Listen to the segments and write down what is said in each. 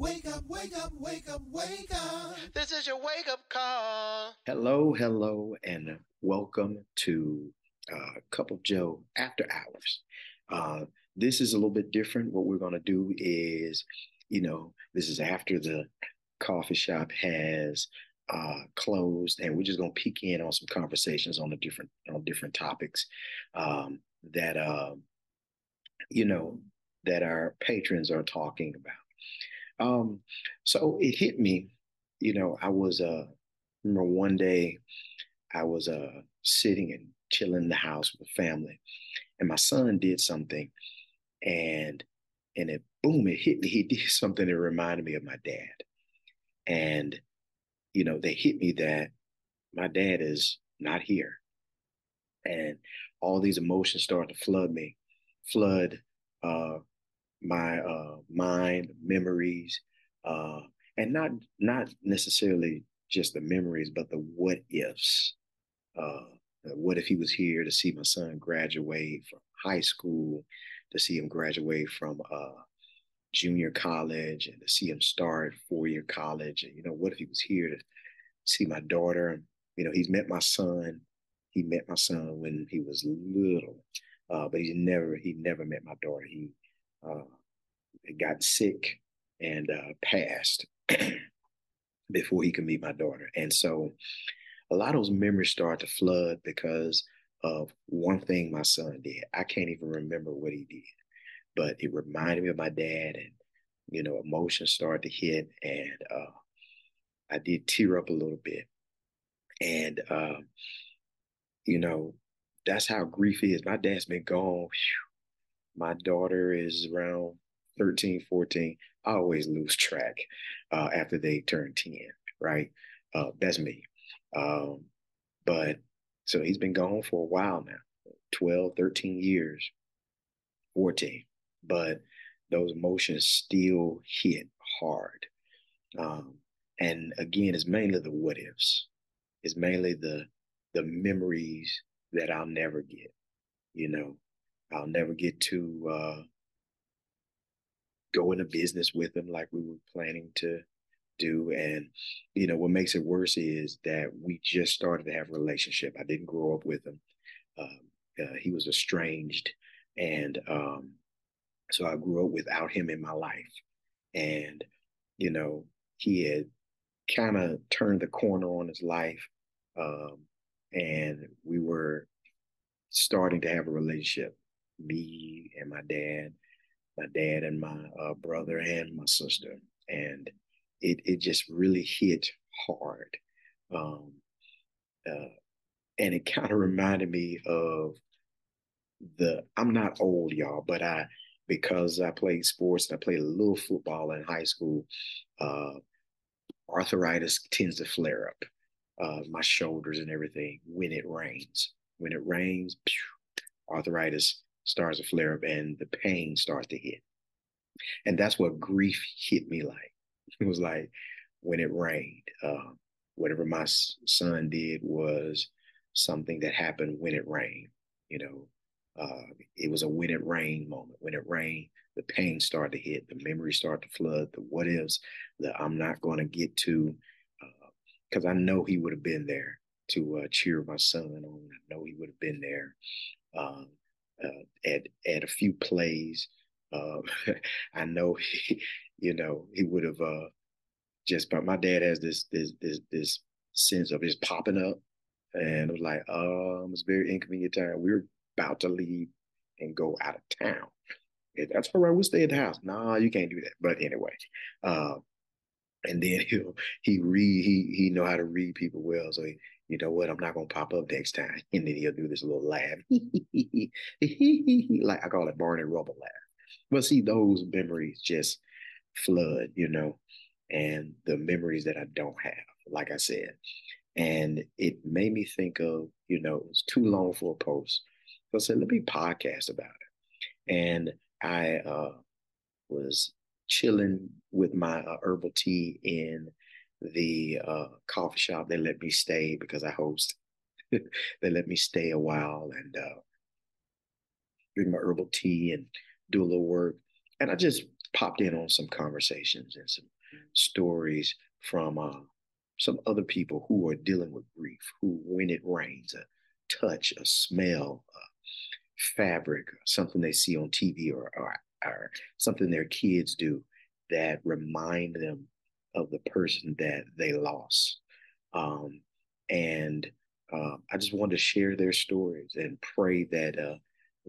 Wake up, wake up, wake up, wake up. This is your wake up call. Hello, hello, and welcome to uh, Cup of Joe After Hours. Uh, this is a little bit different. What we're going to do is, you know, this is after the coffee shop has uh, closed, and we're just going to peek in on some conversations on the different on different topics um, that uh, you know that our patrons are talking about. Um, so it hit me, you know, I was uh remember one day I was uh sitting and chilling in the house with family, and my son did something, and and it boom, it hit me. He did something that reminded me of my dad. And, you know, they hit me that my dad is not here. And all these emotions started to flood me, flood uh, my uh, mind, memories, uh, and not not necessarily just the memories, but the what ifs. Uh, what if he was here to see my son graduate from high school, to see him graduate from uh, junior college, and to see him start four year college? And you know, what if he was here to see my daughter? You know, he's met my son. He met my son when he was little, uh, but he never he never met my daughter. He uh, got sick and uh, passed before he could meet my daughter. And so a lot of those memories start to flood because of one thing my son did. I can't even remember what he did, but it reminded me of my dad and, you know, emotions started to hit and uh, I did tear up a little bit. And, uh, you know, that's how grief is. My dad's been gone. Whew. My daughter is around 13, 14, I always lose track uh, after they turn 10, right? Uh, that's me. Um, but so he's been gone for a while now 12, 13 years, 14. But those emotions still hit hard. Um, and again, it's mainly the what ifs. It's mainly the the memories that I'll never get. You know, I'll never get to uh, go into business with him like we were planning to do. And, you know, what makes it worse is that we just started to have a relationship. I didn't grow up with him. Um, uh, he was estranged. And um, so I grew up without him in my life. And, you know, he had kind of turned the corner on his life. Um, and we were starting to have a relationship, me and my dad my dad and my uh, brother and my sister, and it it just really hit hard, um, uh, and it kind of reminded me of the. I'm not old, y'all, but I because I played sports and I played a little football in high school. Uh, arthritis tends to flare up uh, my shoulders and everything when it rains. When it rains, arthritis starts to flare up and the pain starts to hit. And that's what grief hit me like. It was like when it rained. Uh, whatever my son did was something that happened when it rained. You know, uh, it was a when it rained moment. When it rained, the pain started to hit, the memories started to flood, the what ifs that I'm not going to get to, because uh, I know he would have been there to uh, cheer my son on. I know he would have been there um, uh, at at a few plays. Uh, I know, he, you know, he would have uh, just. But my dad has this this this this sense of just popping up, and it was like, um, it's very inconvenient time. We are about to leave and go out of town. If that's all right, we'll stay at the house. Nah, you can't do that. But anyway, uh, and then he'll he read he he know how to read people well, so he you know what, I'm not gonna pop up next time. And then he'll do this little laugh. like I call it Barney Rubble laugh. But see, those memories just flood, you know, and the memories that I don't have, like I said. And it made me think of, you know, it's too long for a post. So I said, let me podcast about it. And I uh, was chilling with my uh, herbal tea in the uh, coffee shop. They let me stay because I host. they let me stay a while and uh, drink my herbal tea and do a little work. And I just popped in on some conversations and some stories from uh, some other people who are dealing with grief, who, when it rains, a touch, a smell, a fabric, something they see on TV or, or, or something their kids do that remind them of the person that they lost. Um, and uh, I just wanted to share their stories and pray that uh,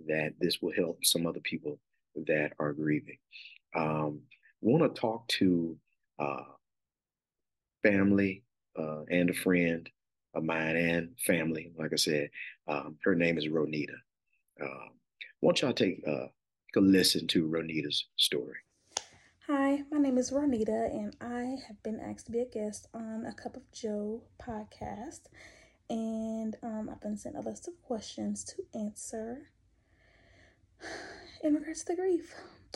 that this will help some other people that are grieving. Um, want to talk to uh, family uh, and a friend of mine and family. Like I said, um, her name is Ronita. Um, don't y'all take, uh, a listen to Ronita's story? Hi, my name is Ronita, and I have been asked to be a guest on a Cup of Joe podcast. And um, I've been sent a list of questions to answer in regards to the grief.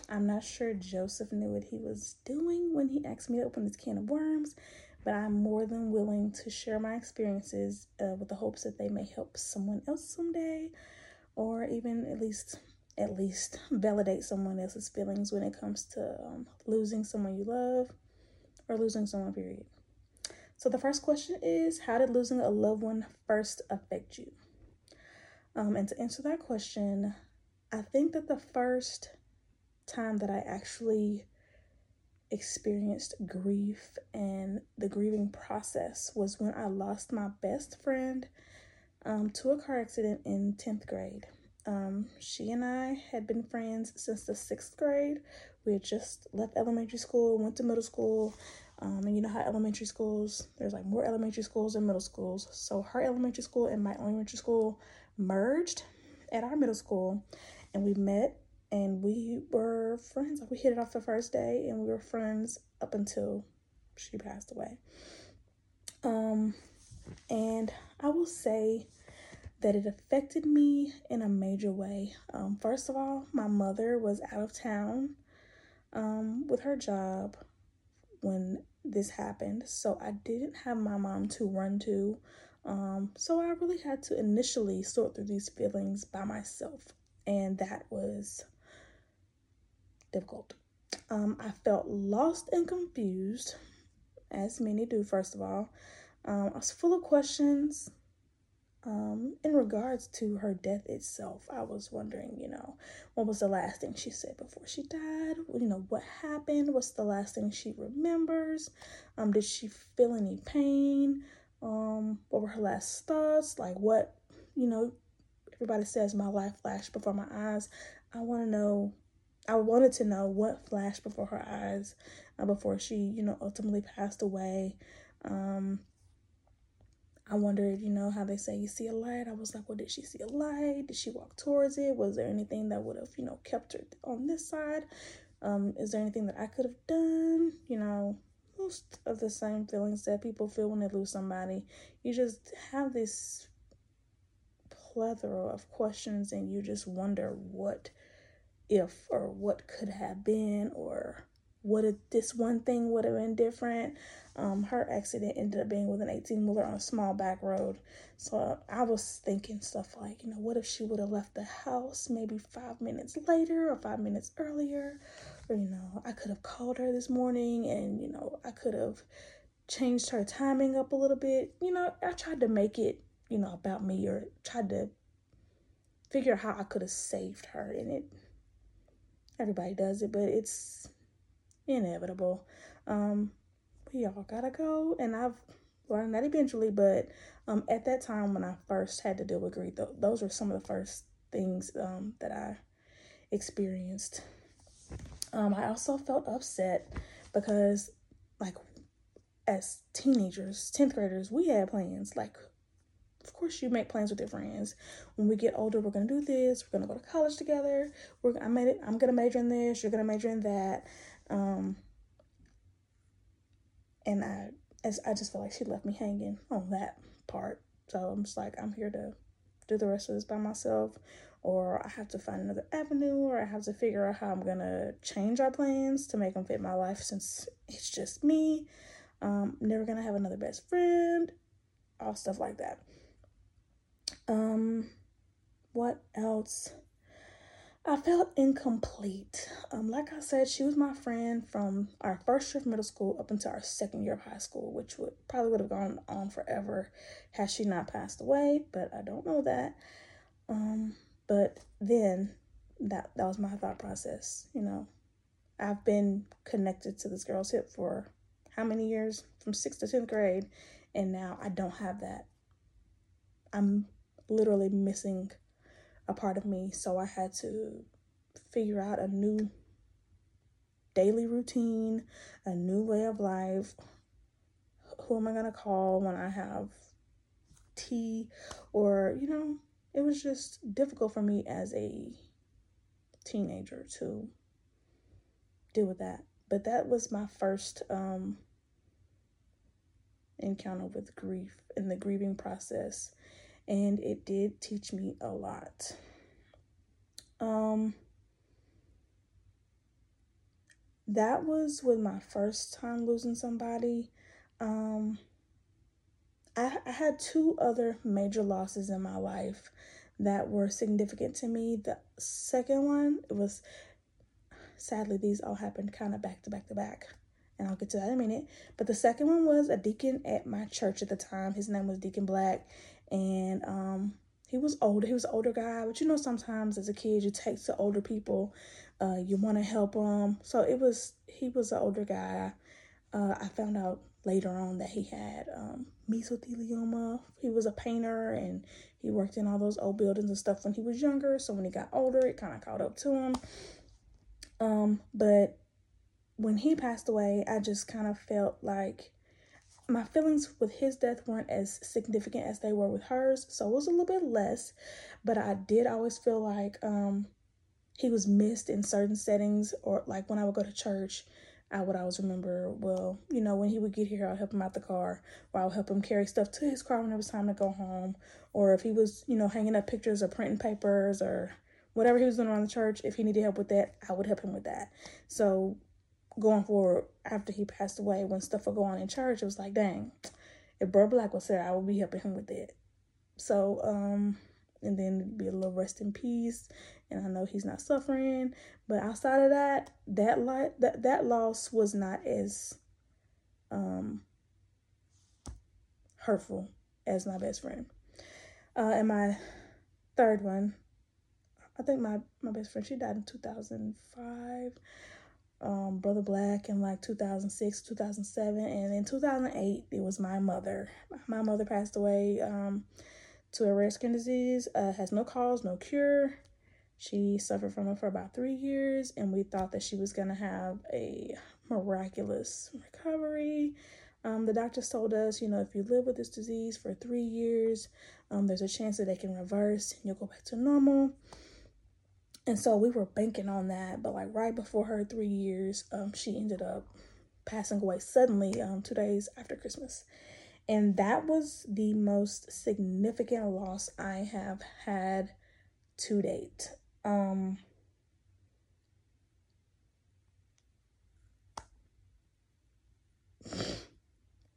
I'm not sure Joseph knew what he was doing when he asked me to open this can of worms, but I'm more than willing to share my experiences uh, with the hopes that they may help someone else someday, or even at least at least validate someone else's feelings when it comes to um, losing someone you love or losing someone. Period. So the first question is, how did losing a loved one first affect you? Um, and to answer that question, I think that the first time that I actually experienced grief and the grieving process was when I lost my best friend um, to a car accident in 10th grade. Um, she and I had been friends since the sixth grade. We had just left elementary school, went to middle school. Um, and you know how elementary schools, there's like more elementary schools than middle schools. So her elementary school and my elementary school merged at our middle school. And we met and we were friends. We hit it off the first day, and we were friends up until she passed away. Um, and I will say that it affected me in a major way. Um, first of all, my mother was out of town um, with her job when this happened, so I didn't have my mom to run to. Um, so I really had to initially sort through these feelings by myself, and that was difficult. Um, I felt lost and confused, as many do, first of all. Um, I was full of questions um, in regards to her death itself. I was wondering, you know, what was the last thing she said before she died? You know, what happened? What's the last thing she remembers? Um, did she feel any pain? Um, what were her last thoughts? Like, what, you know, everybody says my life flashed before my eyes. I want to know I wanted to know what flashed before her eyes uh, before she, you know, ultimately passed away. Um, I wondered, you know, how they say you see a light. I was like, well, did she see a light? Did she walk towards it? Was there anything that would have, you know, kept her on this side? Um, is there anything that I could have done? You know, most of the same feelings that people feel when they lose somebody. You just have this plethora of questions and you just wonder what if or what could have been or what if this one thing would have been different. Um, her accident ended up being with an 18 wheeler on a small back road. So I was thinking stuff like, you know, what if she would have left the house maybe five minutes later or five minutes earlier? Or, you know, I could have called her this morning and, you know, I could have changed her timing up a little bit. You know, I tried to make it, you know, about me or tried to figure out how I could have saved her and it everybody does it, but it's inevitable. Um, we all gotta go, and I've learned that eventually. But um, at that time when I first had to deal with grief, th- those were some of the first things um, that I experienced. Um, I also felt upset because, like, as teenagers, tenth graders, we had plans. Like, of course you make plans with your friends when we get older we're to do this we're to go to college together we're i made it i'm to major in this you're to major in that um and i as i just feel like she left me hanging on that part. So i'm just like i'm here to do the rest of this by myself or i have to find another avenue or i have to figure out how i'm to change our plans to make them fit my life since it's just me. Um never to have another best friend all stuff like that. Um, what else? I felt incomplete. Um, like I said, she was my friend from our first year of middle school up until our second year of high school, which would probably would have gone on forever had she not passed away, but I don't know that. Um, but then that that was my thought process, you know. I've been connected to this girl's hip for how many years? From sixth to tenth grade, and now I don't have that. I'm literally missing a part of me. So I had to figure out a new daily routine, a new way of life. Who am I going to call when I have tea? Or, you know, it was just difficult for me as a teenager to deal with that. But that was my first um, encounter with grief and the grieving process and it did teach me a lot. Um, that was with my first time losing somebody. Um, I, I had two other major losses in my life that were significant to me. The second one, it was sadly, these all happened kind of back to back to back. And I'll get to that in a minute. But the second one was a deacon at my church at the time. His name was Deacon Black and um he was older he was an older guy but you know sometimes as a kid you take to older people uh you want to help them so it was he was an older guy. Uh i found out later on that he had um mesothelioma. He was a painter and he worked in all those old buildings and stuff when he was younger. So when he got older it kind of caught up to him. Um but when he passed away i just kind of felt like my feelings with his death weren't as significant as they were with hers, so it was a little bit less. But I did always feel like um, he was missed in certain settings, or like when I would go to church, I would always remember, well, you know, when he would get here, I'll help him out the car, or I'll help him carry stuff to his car when it was time to go home, or if he was, you know, hanging up pictures or printing papers or whatever he was doing around the church, if he needed help with that, I would help him with that. So going forward after he passed away, when stuff would go on in church, it was like, dang, if Bro Black was there, I would be helping him with it. So, um, and then be a little rest in peace. And I know he's not suffering, but outside of that, that light that that loss was not as um hurtful as my best friend. Uh, and my third one, I think my my best friend she died in two thousand five um, Brother Black in like 2006, 2007, and in 2008 it was my mother. My mother passed away um, to a rare skin disease. Uh, has no cause, no cure. She suffered from it for about three years, and we thought that she was gonna have a miraculous recovery. Um, the doctors told us, you know, if you live with this disease for three years, um, there's a chance that they can reverse and you'll go back to normal. And so we were banking on that, but like right before her three years, um, she ended up passing away suddenly, um, two days after Christmas. And that was the most significant loss I have had to date. Um,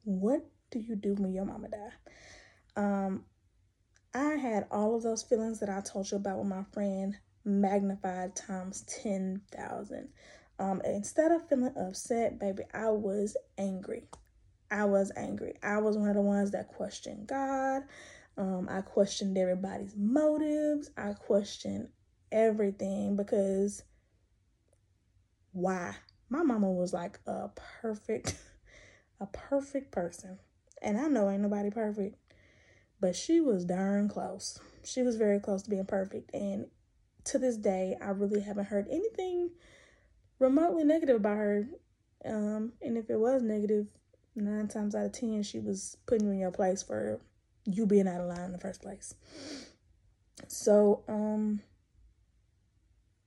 what do you do when your mama die? Um, I had all of those feelings that I told you about with my friend magnified times 10,000. Um, instead of feeling upset, baby, I was angry. I was angry. I was one of the ones that questioned God. Um, I questioned everybody's motives. I questioned everything because why? My mama was like a perfect, a perfect person. And I know ain't nobody perfect, but she was darn close. She was very close to being perfect. And to this day, I really haven't heard anything remotely negative about her. Um, and if it was negative, nine times out of ten, she was putting you in your place for you being out of line in the first place. So, um,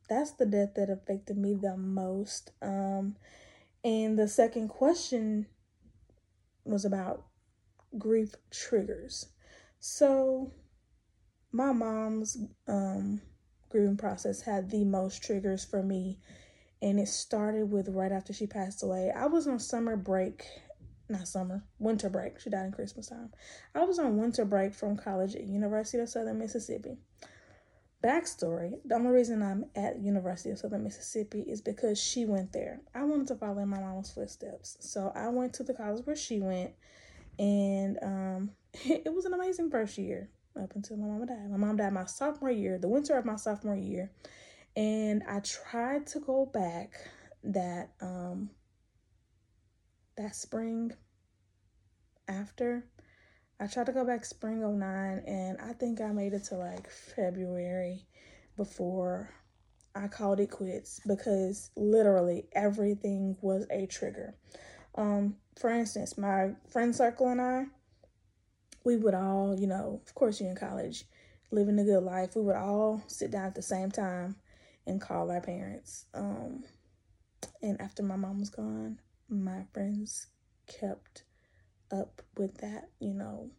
that's the death that affected me the most. Um, and the second question was about grief triggers. So, my mom's um grieving process had the most triggers for me. And it started with right after she passed away. I was on summer break, not summer, winter break. She died in Christmas time. I was on winter break from college at University of Southern Mississippi. backstory the only reason i'm at university of southern mississippi is because she went there i wanted to follow in my mom's footsteps so i went to the college where she went and um, it was an amazing first year up until my mom died. My mom died my sophomore year the winter of my sophomore year. And i tried to go back that um that spring after. I tried to go back spring 09 and I think I made it to like February before I called it quits because literally everything was a trigger. Um, for instance, my friend circle and I, we would all, you know, of course you're in college, living a good life. We would all sit down at the same time and call our parents. Um, and after my mom was gone, my friends kept up with that, you know,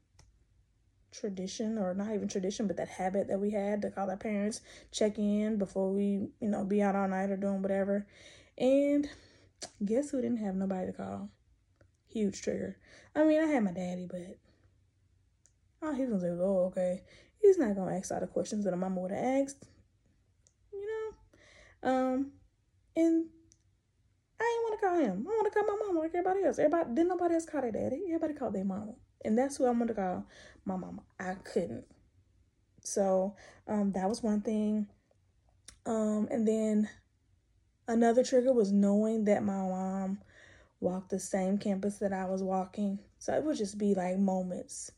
tradition or not even tradition, but that habit that we had to call our parents, check in before we, you know, be out all night or doing whatever. And guess who didn't have nobody to call? Huge trigger. I mean, I had my daddy, but oh, he was like, oh, okay. He's not gonna ask all the questions that a mama would have asked, you know. Um, and I didn't want to call him. I want to call my mama like everybody else. Everybody didn't nobody else call their daddy. Everybody called their mama. And that's who I wanted to call my mama. I couldn't. So um that was one thing. Um and then another trigger was knowing that my mom walked the same campus that I was walking. So it would just be like moments.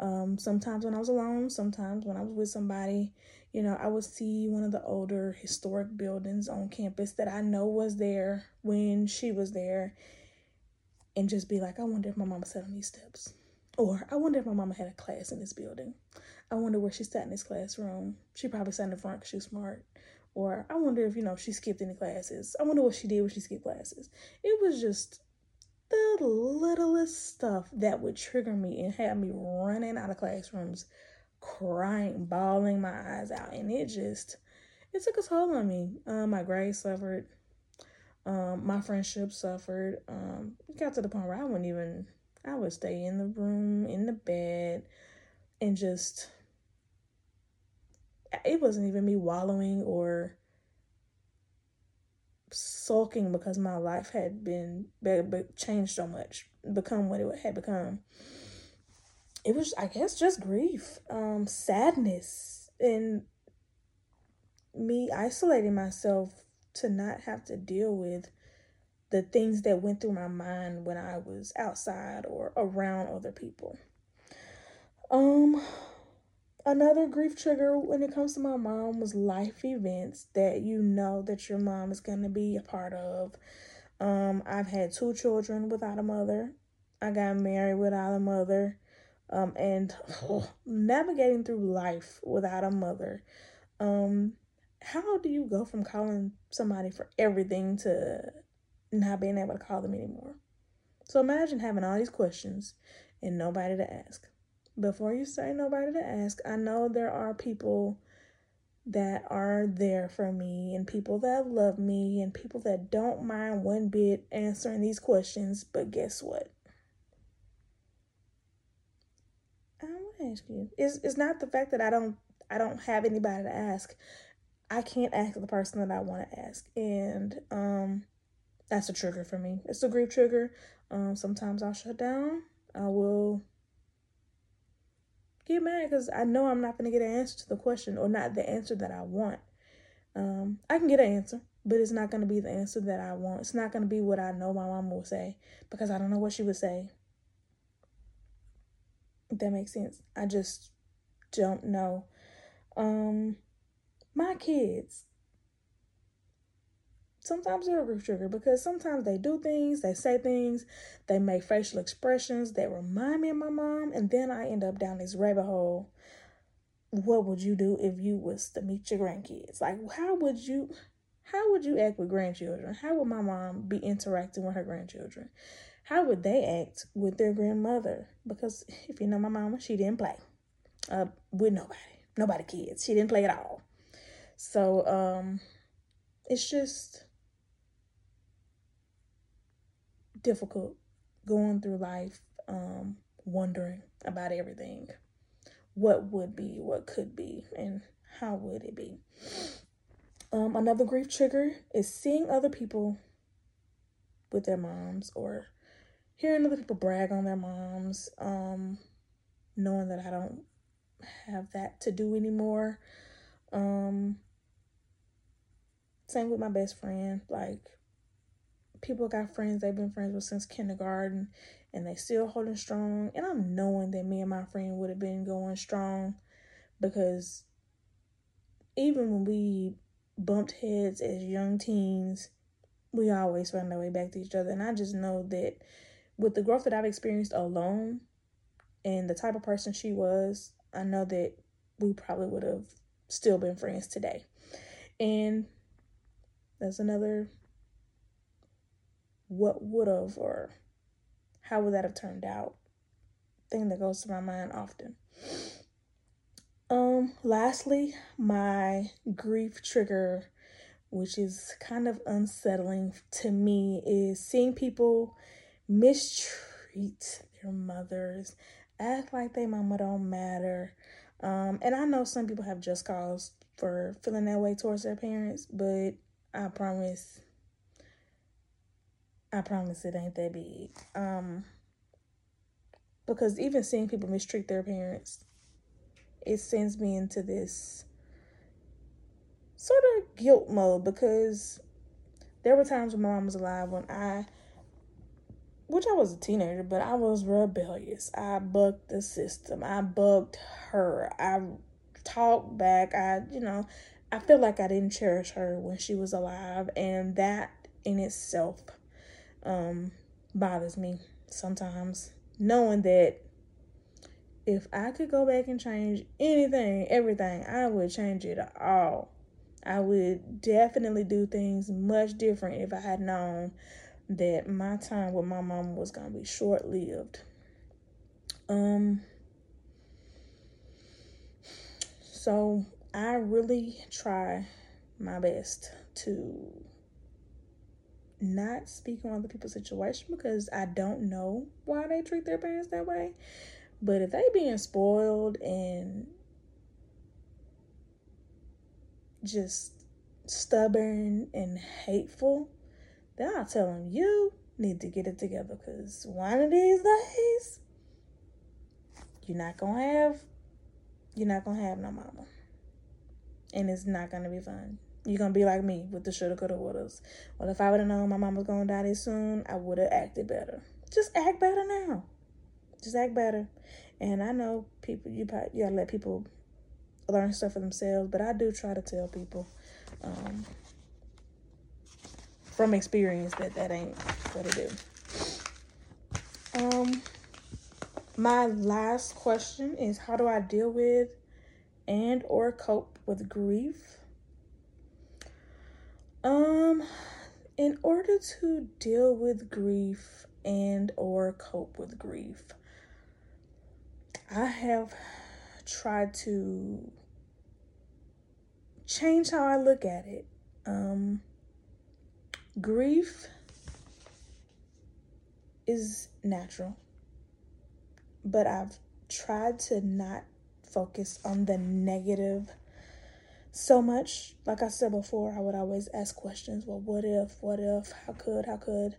Um, sometimes when I was alone, sometimes when I was with somebody, you know, I would see one of the older historic buildings on campus that I know was there when she was there and just be like, I wonder if my mama sat on these steps. Or I wonder if my mama had a class in this building. I wonder where she sat in this classroom. She probably sat in the front because she was smart. Or I wonder if, you know, she skipped any classes. I wonder what she did when she skipped classes. It was just the littlest stuff that would trigger me and have me running out of classrooms crying, bawling my eyes out, and it just it took a toll on me. Um, my grades suffered. Um, my friendship suffered. Um, it got to the point where I wouldn't even. I would stay in the room, in the bed, and just. It wasn't even me wallowing or sulking because my life had been changed so much, become what it had become. It was i guess just grief um sadness and me isolating myself to not have to deal with the things that went through my mind when i was outside or around other people. Um another grief trigger when it comes to my mom was life events that you know that your mom is going to be a part of um i've had two children without a mother i got married without a mother um, and oh, navigating through life without a mother. Um, how do you go from calling somebody for everything to not being able to call them anymore? So imagine having all these questions and nobody to ask. Before you say nobody to ask, I know there are people that are there for me and people that love me and people that don't mind one bit answering these questions. But guess what? I want to ask you. It's it's not the fact that I don't I don't have anybody to ask. I can't ask the person that I want to ask, and um, that's a trigger for me. It's a grief trigger. Um, sometimes I'll shut down. I will get mad because I know I'm not going to get an answer to the question or not the answer that I want. Um, I can get an answer, but it's not going to be the answer that I want. It's not going to be what I know my mom will say because I don't know what she would say. If that makes sense. I just don't know. Um, my kids. Sometimes they're a grief trigger because sometimes they do things, they say things, they make facial expressions that remind me of my mom, and then I end up down this rabbit hole. What would you do if you was to meet your grandkids? Like, how would you, how would you act with grandchildren? How would my mom be interacting with her grandchildren? how would they act with their grandmother? Because if you know my mama, she didn't play uh, with nobody, nobody kids. She didn't play at all. So um, it's just difficult going through life, um, wondering about everything. What would be, what could be, and how would it be? Um, another grief trigger is seeing other people with their moms or hearing other people brag on their moms, um, knowing that I don't have that to do anymore. Um, same with my best friend. Like, people got friends they've been friends with since kindergarten and they still holding strong. And I'm knowing that me and my friend would have been going strong because even when we bumped heads as young teens, we always found our way back to each other. And I just know that with the growth that I've experienced alone and the type of person she was, I know that we probably would have still been friends today. And that's another what would have or how would that have turned out thing that goes to my mind often. Um, lastly, my grief trigger, which is kind of unsettling to me, is seeing people mistreat their mothers, act like they mama don't matter. Um, and I know some people have just cause for feeling that way towards their parents, but I promise I promise it ain't that big. Um because even seeing people mistreat their parents it sends me into this sort of guilt mode because there were times when my mom was alive when I, which I was a teenager, but I was rebellious. I bucked the system. I bucked her. I talked back. I, you know, I feel like I didn't cherish her when she was alive, and that in itself um, bothers me sometimes, knowing that if I could go back and change anything, everything, I would change it all. I would definitely do things much different if I had known that my time with my mom was to be short lived. Um, so I really try my best to not speak on other people's situation because I don't know why they treat their parents that way. But if they being spoiled and just stubborn and hateful, then I'll tell them you need to get it together because one of these days you're not gonna have you're not gonna have no mama. And it's not gonna be fun. You're gonna be like me with the shoulda, coulda, wouldas. Well, if I would have known my mom was gonna die this soon, I would have acted better. Just act better now. Just act better. And I know people, you probably, you gotta let people learn stuff for themselves, but I do try to tell people um, from experience that that ain't what to do. Um, my last question is how do I deal with and or cope with grief? Um, in order to deal with grief and or cope with grief, I have tried to change how I look at it. Um, grief is natural, but I've tried to not focus on the negative so much. Like I said before, I would always ask questions. Well, what if? What if? How could? How could?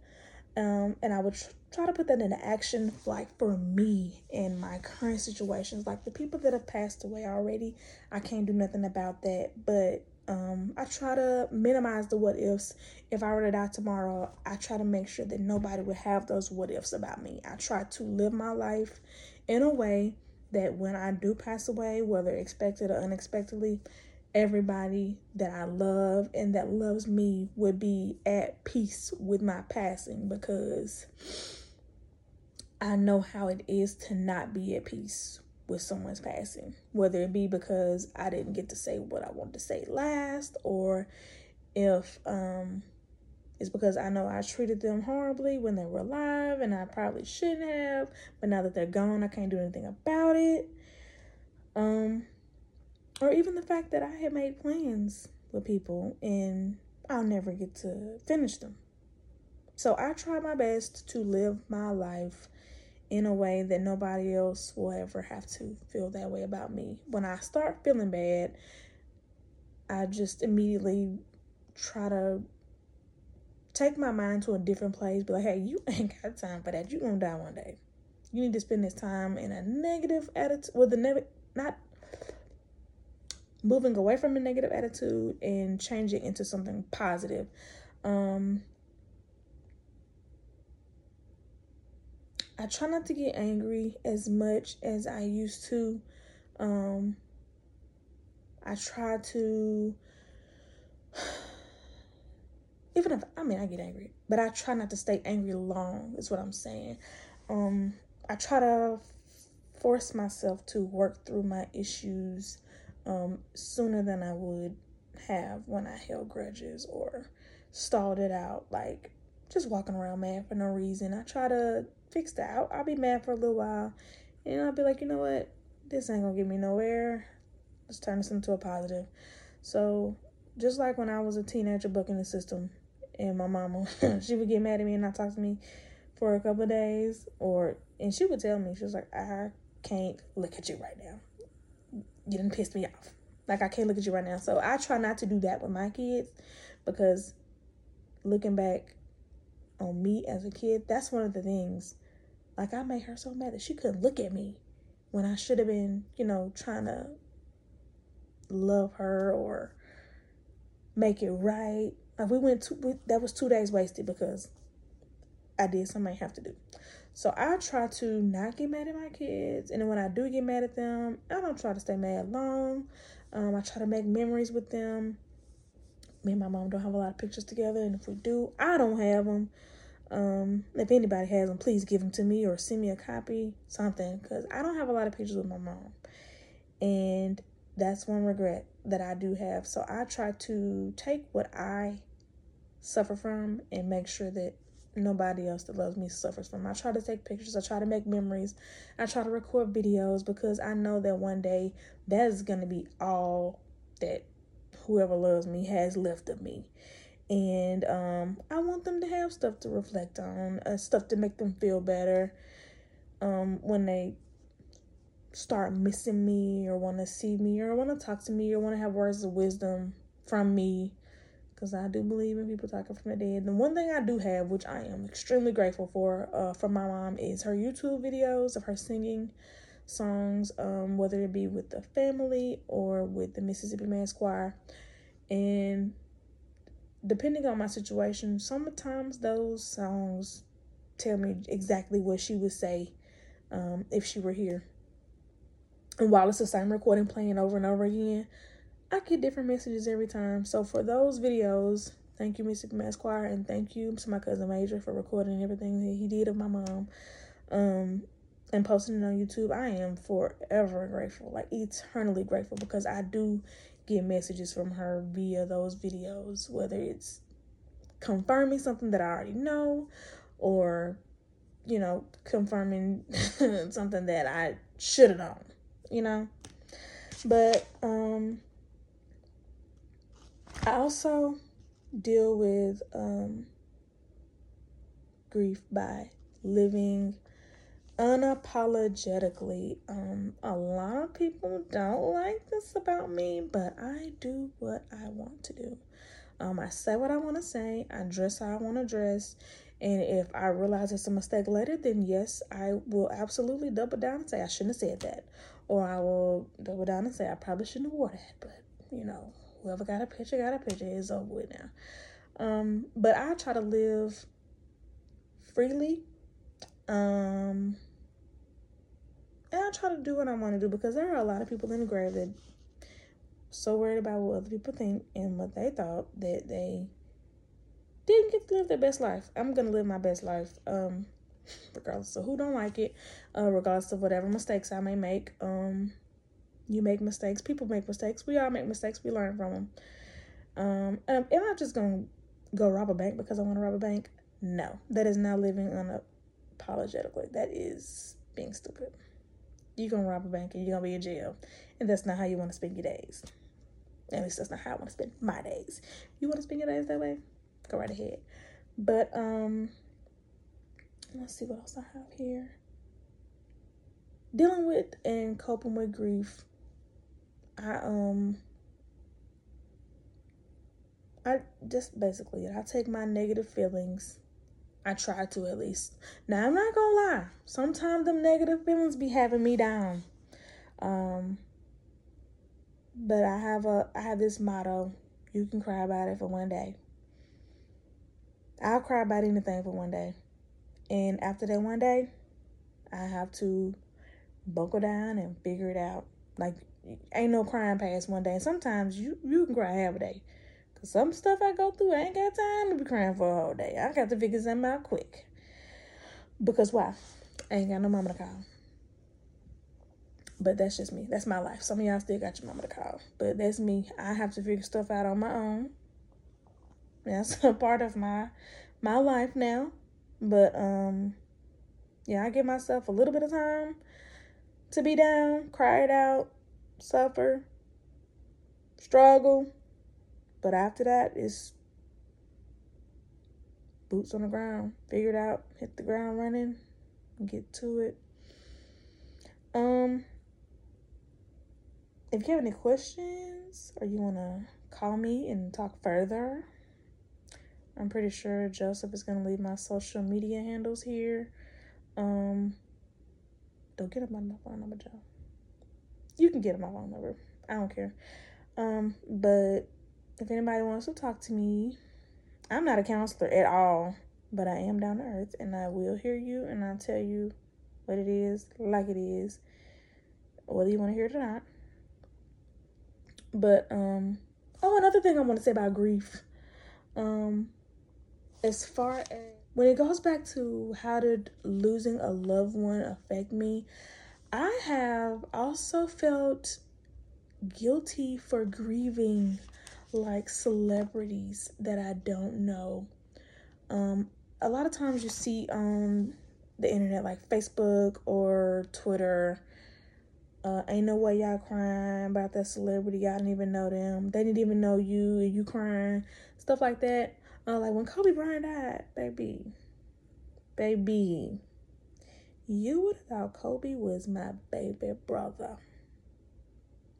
Um, and I would tr- try to put that into action, like for me in my current situations. Like the people that have passed away already, I can't do nothing about that. But um, I try to minimize the what ifs. If I were to die tomorrow, I try to make sure that nobody would have those what ifs about me. I try to live my life in a way that when I do pass away, whether expected or unexpectedly, everybody that I love and that loves me would be at peace with my passing because I know how it is to not be at peace with someone's passing, whether it be because I didn't get to say what I wanted to say last or if um it's because I know I treated them horribly when they were alive and I probably shouldn't have, but now that they're gone, I can't do anything about it. Um or even the fact that I had made plans with people and I'll never get to finish them. So I try my best to live my life in a way that nobody else will ever have to feel that way about me. When I start feeling bad, I just immediately try to take my mind to a different place. Be like, hey, you ain't got time for that. You gonna die one day. You need to spend this time in a negative attitude with a negative, not moving away from a negative attitude and changing into something positive. Um, I try not to get angry as much as I used to. Um, I try to, even if I mean I get angry, but I try not to stay angry long. Is what I'm saying. Um, I try to force myself to work through my issues um, sooner than I would have when I held grudges or stalled it out, like just walking around mad for no reason. I try to fix that. I'll, I'll be mad for a little while, and I'll be like, you know what, this ain't gonna get me nowhere. Let's turn this into a positive. So, just like when I was a teenager bucking the system, and my mama, she would get mad at me and not talk to me for a couple days, or and she would tell me, she was like, I can't look at you right now. You didn't piss me off. Like I can't look at you right now. So I try not to do that with my kids because looking back on me as a kid, that's one of the things. Like I made her so mad that she couldn't look at me when I should have been, you know, trying to love her or make it right. Like we went to we, that was two days wasted because I did something I have to do. So I try to not get mad at my kids, and when I do get mad at them, I don't try to stay mad long. Um, I try to make memories with them. Me and my mom don't have a lot of pictures together, and if we do, I don't have them. Um, if anybody has them, please give them to me or send me a copy, something, because I don't have a lot of pictures with my mom, and that's one regret that I do have. So I try to take what I suffer from and make sure that nobody else that loves me suffers from. I try to take pictures, I try to make memories, I try to record videos because I know that one day that is going to be all that whoever loves me has left of me. And um, I want them to have stuff to reflect on, uh, stuff to make them feel better um, when they start missing me or want to see me or want to talk to me or want to have words of wisdom from me because I do believe in people talking from the dead. The one thing I do have, which I am extremely grateful for, uh, from my mom, is her YouTube videos of her singing songs, um, whether it be with the family or with the Mississippi Mass Choir. And depending on my situation, sometimes those songs tell me exactly what she would say um, if she were here. And while it's the same recording playing over and over again, I get different messages every time. So for those videos, thank you, Mass Choir, and thank you to my cousin Major for recording everything that he did of my mom, um, and posting it on YouTube. I am forever grateful, like eternally grateful, because I do get messages from her via those videos, whether it's confirming something that I already know, or you know, confirming something that I should have known, you know. But um I also deal with um, grief by living unapologetically. Um, a lot of people don't like this about me, but I do what I want to do. Um, I say what I want to say, I dress how I want to dress, and if I realize it's a mistake later, then yes, I will absolutely double down and say I shouldn't have said that, or I will double down and say I probably shouldn't have wore that. But you know, whoever got a picture got a picture. It's over with now. Um, but I try to live freely. Um, and I try to do what I want to do because there are a lot of people in the grave that so worried about what other people think and what they thought that they didn't get to live their best life. I'm gonna live my best life, um, regardless of who don't like it, uh, regardless of whatever mistakes I may make. Um, you make mistakes. People make mistakes. We all make mistakes. We learn from them. Um, am I just gonna go rob a bank because I want to rob a bank? No, that is not living unapologetically. That is being stupid. You're gonna rob a bank and you're gonna be in jail, and that's not how you want to spend your days. At least that's not how I want to spend my days. You want to spend your days that way? Go right ahead. But um, let's see what else I have here. Dealing with and coping with grief I um I just basically I take my negative feelings. I try to at least. Now I'm not gonna lie. Sometimes them negative feelings be having me down. Um but I have a I have this motto. You can cry about it for one day. I'll cry about anything for one day. And after that one day, I have to buckle down and figure it out. Like ain't no crying past one day. Sometimes you you can cry half a day. Cause some stuff I go through, I ain't got time to be crying for a whole day. I got to figure something out quick. Because why? I ain't got no mama to call. But that's just me. That's my life. Some of y'all still got your mama to call. But that's me. I have to figure stuff out on my own. That's a part of my my life now. But um yeah, I give myself a little bit of time to be down, cry it out, suffer, struggle. But after that, it's boots on the ground, figure it out, hit the ground running, get to it. Um, if you have any questions or you want to call me and talk further, I'm pretty sure Joseph is going to leave my social media handles here. Um, don't get up on my phone number, Joe. You can get my phone number. I don't care. Um, but if anybody wants to talk to me, I'm not a counselor at all, but I am down to earth and I will hear you and I'll tell you what it is, like it is, whether you want to hear it or not. But um oh another thing I want to say about grief. Um as far as when it goes back to how did losing a loved one affect me, I have also felt guilty for grieving like celebrities that I don't know. Um, a lot of times you see on the internet, like Facebook or Twitter, uh, ain't no way y'all crying about that celebrity. Y'all didn't even know them. They didn't even know you, and you crying. Stuff like that. Uh, like when Kobe Bryant died, baby, baby, you would have thought Kobe was my baby brother.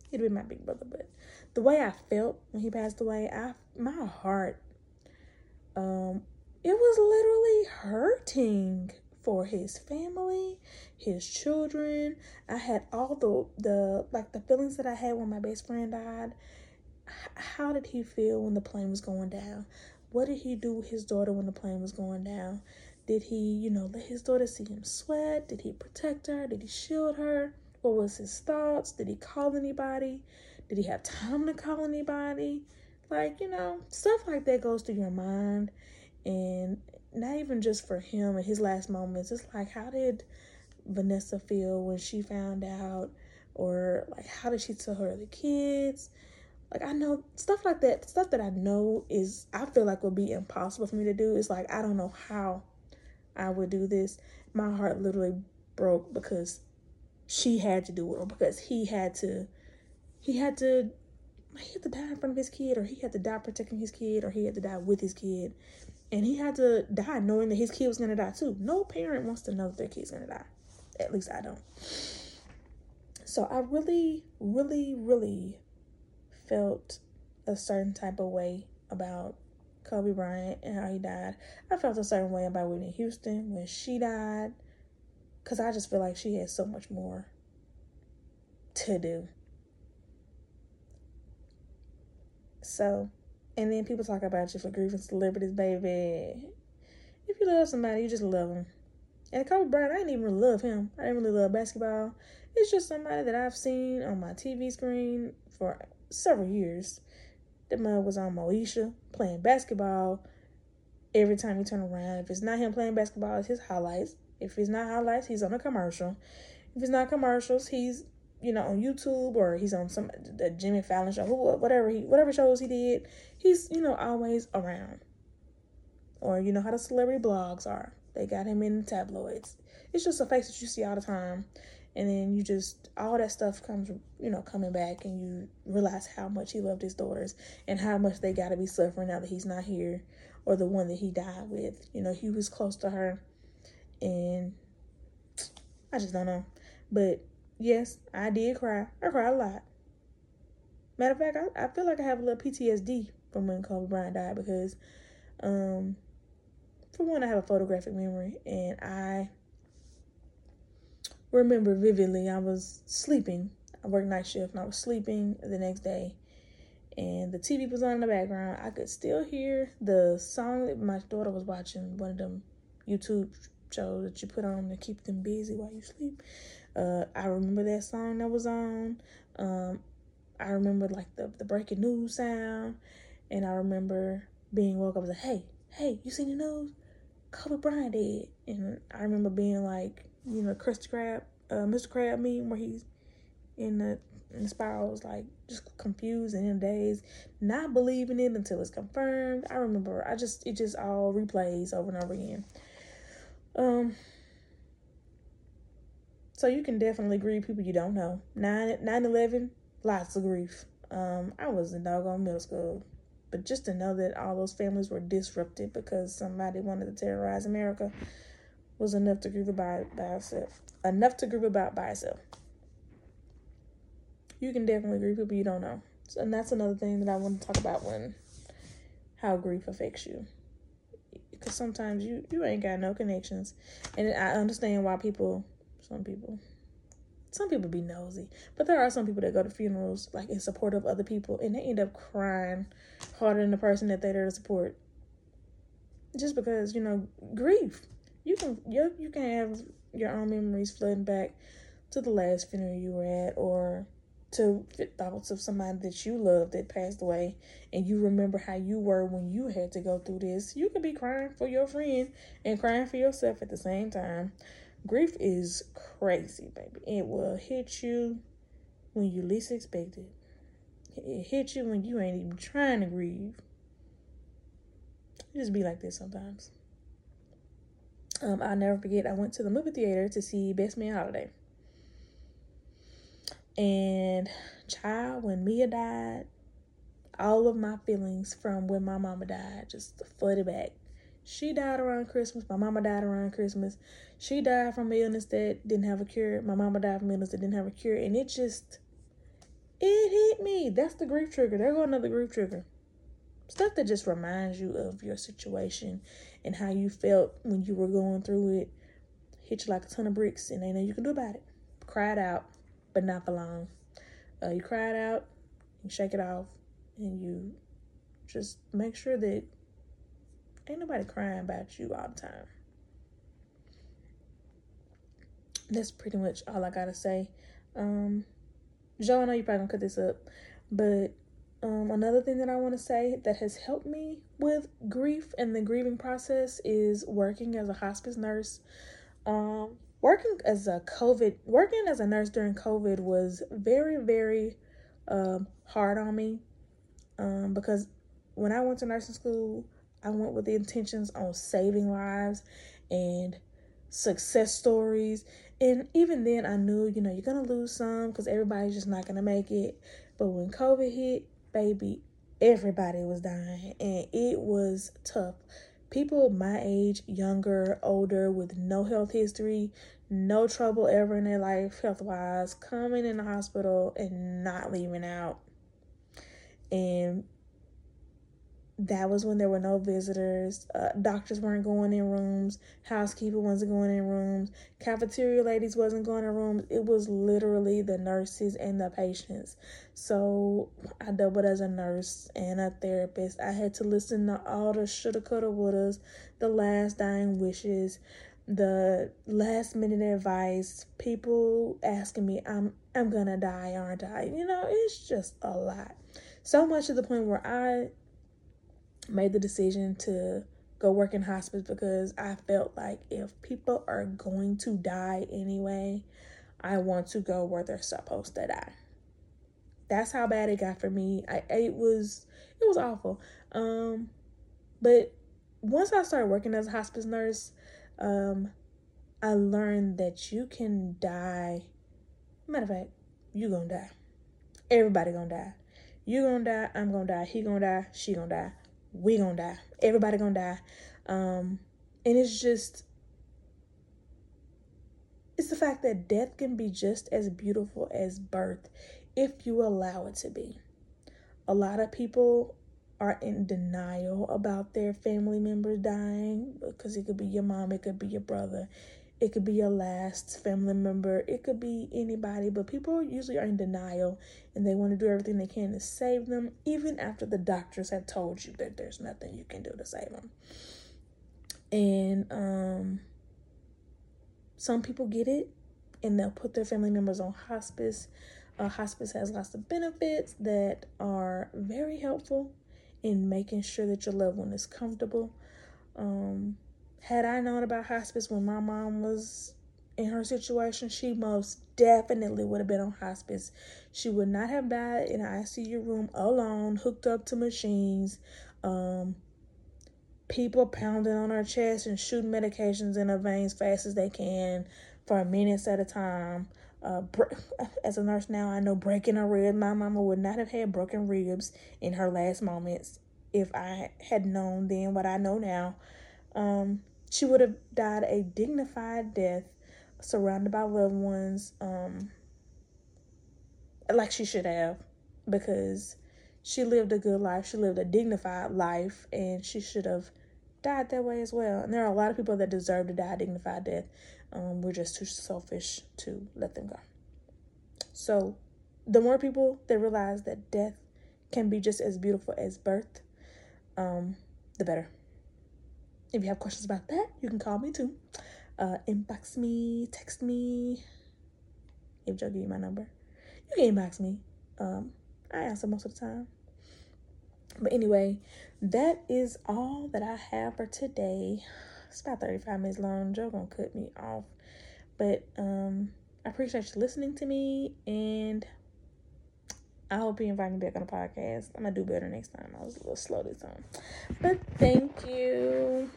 He'd be my big brother, but the way I felt when he passed away, I my heart, um, it was literally hurting for his family, his children. I had all the the like the feelings that I had when my best friend died. How did he feel when the plane was going down? What did he do with his daughter when the plane was going down? Did he, you know, let his daughter see him sweat? Did he protect her? Did he shield her? What was his thoughts? Did he call anybody? Did he have time to call anybody? Like, you know, stuff like that goes through your mind. And not even just for him in his last moments. It's like, how did Vanessa feel when she found out? Or, like, how did she tell her the kids? Like, I know stuff like that, stuff that I know is, I feel like would be impossible for me to do. It's like, I don't know how I would do this. My heart literally broke because she had to do it or because he had to he had to he had to die in front of his kid or he had to die protecting his kid or he had to die with his kid. And he had to die knowing that his kid was going to die too. No parent wants to know that their kid's going to die. At least i don't. So i really really really felt a certain type of way about kobe bryant and how he died i felt a certain way about whitney houston when she died because I just feel like she had so much more to do. So, and then people talk about you for grieving celebrities, baby. If you love somebody, you just love them. And Kobe Bryant, I didn't even really love him. I didn't really love basketball. It's just somebody that I've seen on my TV screen for several years. The man was on Moesha playing basketball. Every time you turn around, if it's not him playing basketball, it's his highlights. If it's not highlights, he's on a commercial. If it's not commercials, he's you know on YouTube or he's on some the Jimmy Fallon show, whatever he whatever shows he did. He's you know always around. Or you know how the celebrity blogs are. They got him in the tabloids. It's just a face that you see all the time. And then you just all that stuff comes, you know, coming back, and you realize how much he loved his daughters and how much they got to be suffering now that he's not here, or the one that he died with. You know, he was close to her and I just don't know. But yes, I did cry. I cried a lot. Matter of fact, I, I feel like I have a little PTSD from when Kobe Bryant died because, um, for one, I have a photographic memory and I remember vividly I was sleeping. I worked night shift and I was sleeping the next day and the TV was on in the background. I could still hear the song that my daughter was watching, one of them YouTube shows that you put on to keep them busy while you sleep. Uh, I remember that song that was on. Um, I remember like the, the breaking news sound, and I remember being woke up. I like, "Hey, hey, you seen the news? Kobe Bryant dead." And I remember being like, you know, Krusty Krab, uh, Mr. Crab meme where he's in the in the spiral. I was like just confused and in days, not believing it until it's confirmed. I remember I just it just all replays over and over again. Um so you can definitely grieve people you don't know. 9 9 11, lots of grief. Um, I was in doggone middle school. But just to know that all those families were disrupted because somebody wanted to terrorize America was enough to grieve about by itself. Enough to grieve about by itself you can definitely grieve people you don't know. So, and that's another thing that I want to talk about when how grief affects you. Because sometimes you, you ain't got no connections. And I understand why people, some people, some people be nosy. But there are some people that go to funerals like in support of other people and they end up crying harder than the person that they're there to support. Just because, you know, grief. You can you, you can have your own memories flooding back to the last funeral you were at or to thoughts of somebody that you love that passed away and you remember how you were when you had to go through this, you could be crying for your friend and crying for yourself at the same time. Grief is crazy, baby. It will hit you when you least expect it. It hits you when you ain't even trying to grieve. It just be like this sometimes. Um, I'll never forget. I went to the movie theater to see Best Man Holiday. And child, when Mia died, all of my feelings from when my mama died just flooded back. She died around Christmas. My mama died around Christmas. She died from illness that didn't have a cure. My mama died from illness that didn't have a cure. And it just, it hit me. That's the grief trigger. There go another grief trigger. Stuff that just reminds you of your situation and how you felt when you were going through it. Hit you like a ton of bricks and ain't nothing you can do about it. Cried out but not for long. Uh, you cry it out, you shake it off, and you just make sure that ain't nobody crying about you all the time. That's pretty much all I gotta say. Um, Joe, I know you're probably gonna cut this up, but um, another thing that I want to say that has helped me with grief and the grieving process is working as a hospice nurse. Um, working as a COVID, working as a nurse during COVID was very, very um, hard on me um, because when I went to nursing school, I went with the intentions on saving lives and success stories. And even then, I knew, you know, you're going to lose some because everybody's just not going to make it. But when COVID hit, baby, everybody was dying and it was tough people my age, younger, older, with no health history, no trouble ever in their life health wise, coming in the hospital and not leaving out. And that was when there were no visitors. Uh, doctors weren't going in rooms. Housekeeper wasn't going in rooms. Cafeteria ladies wasn't going in rooms. It was literally the nurses and the patients. So I doubled as a nurse and a therapist. I had to listen to all the shoulda, coulda, wouldas, the last dying wishes, the last minute advice, people asking me, I'm I'm gonna die, aren't I? You know, it's just a lot. So much to the point where I made the decision to go work in hospice because I felt like if people are going to die anyway, I want to go where they're supposed to die. That's how bad it got for me. I it was it was awful. Um but once I started working as a hospice nurse, um I learned that you can die. Matter of fact, you gonna die. Everybody gonna die. You gonna die, I'm gonna die, he gonna die, she gonna die we gonna die. Everybody gonna die. Um, and it's just it's the fact that death can be just as beautiful as birth if you allow it to be. A lot of people are in denial about their family members dying because it could be your mom, it could be your brother, it could be your last family member, it could be anybody, but people usually are in denial and they want to do everything they can to save them, even after the doctors have told you that there's nothing you can do to save them. And um, some people get it and they'll put their family members on hospice. Uh, hospice has lots of benefits that are very helpful in making sure that your loved one is comfortable. Um, had I known about hospice when my mom was in her situation, she most definitely would have been on hospice. She would not have died in an ICU room alone, hooked up to machines, um, people pounding on her chest and shooting medications in her veins fast as they can for minutes at a time. Uh, as a nurse now, I know breaking a rib. My mama would not have had broken ribs in her last moments if I had known then what I know now. Um, she would have died a dignified death, surrounded by loved ones, um, like she should have, because she lived a good life. She lived a dignified life, and she should have died that way as well. And there are a lot of people that deserve to die a dignified death. Um, we're just too selfish to let them go. So, the more people that realize that death can be just as beautiful as birth, um, the better. If you have questions about that, you can call me too. Uh, inbox me, text me. If Joe give you my number, you can inbox me. Um, I answer most of the time. But anyway, that is all that I have for today. It's about 35 minutes long. Joe gonna cut me off. But um I appreciate you listening to me and I hope you invite me back on the podcast. I'm gonna do better next time. I was a little slow this time. But thank you.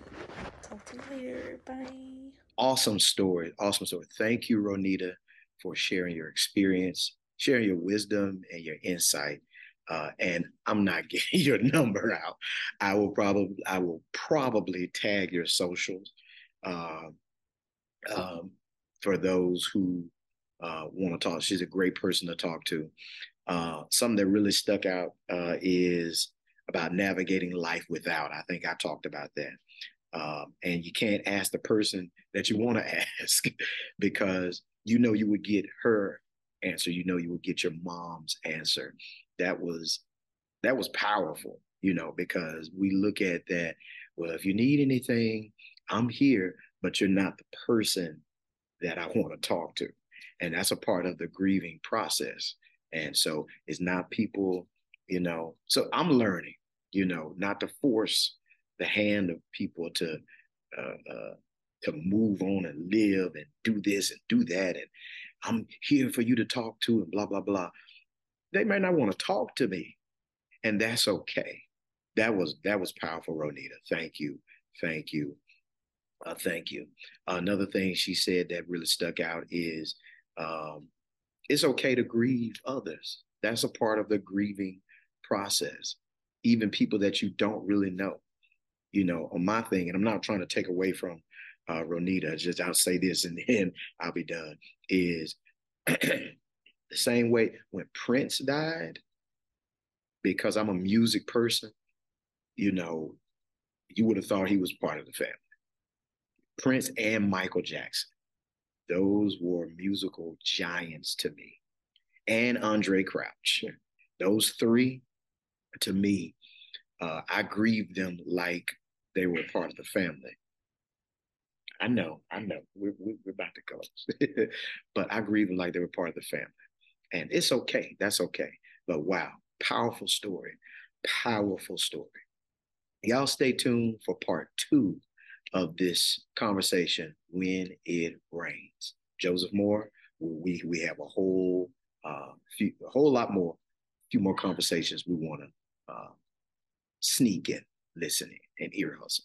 Talk to you later. Bye. Awesome story. Awesome story. Thank you, Ronita, for sharing your experience, sharing your wisdom and your insight. Uh, and I'm not getting your number out. I will probably I will probably tag your socials uh, um, for those who uh, want to talk. She's a great person to talk to. Uh, something that really stuck out uh, is about navigating life without. I think I talked about that. Um, and you can't ask the person that you want to ask because you know you would get her answer. You know you would get your mom's answer that was that was powerful, you know, because we look at that. Well, if you need anything, I'm here, but you're not the person that I want to talk to. And that's a part of the grieving process. And so it's not people, you know, so I'm learning, you know, not to force the hand of people to uh, uh, to move on and live and do this and do that and I'm here for you to talk to and blah blah blah they may not want to talk to me, and that's okay. That was that was powerful, Ronita. Thank you, thank you, uh, thank you. another thing she said that really stuck out is um, it's okay to grieve others. That's a part of the grieving process. Even people that you don't really know. You know, on my thing, and I'm not trying to take away from uh, Ronita. Just I'll say this, and then I'll be done. Is The same way when Prince died, because I'm a music person, you know, you would have thought he was part of the family. Prince and Michael Jackson, those were musical giants to me. And Andraé Crouch. Those three, to me, uh, I grieved them like they were part of the family. I know, I know, we're, we're about to close, but I grieve them like they were part of the family. And it's okay. That's okay. But wow, powerful story. Powerful story. Y'all stay tuned for part two of this conversation when it rains. Joseph Moore, we we have a whole uh, few, a whole lot more, few more conversations we want to uh, sneak in, listening, and ear hustle.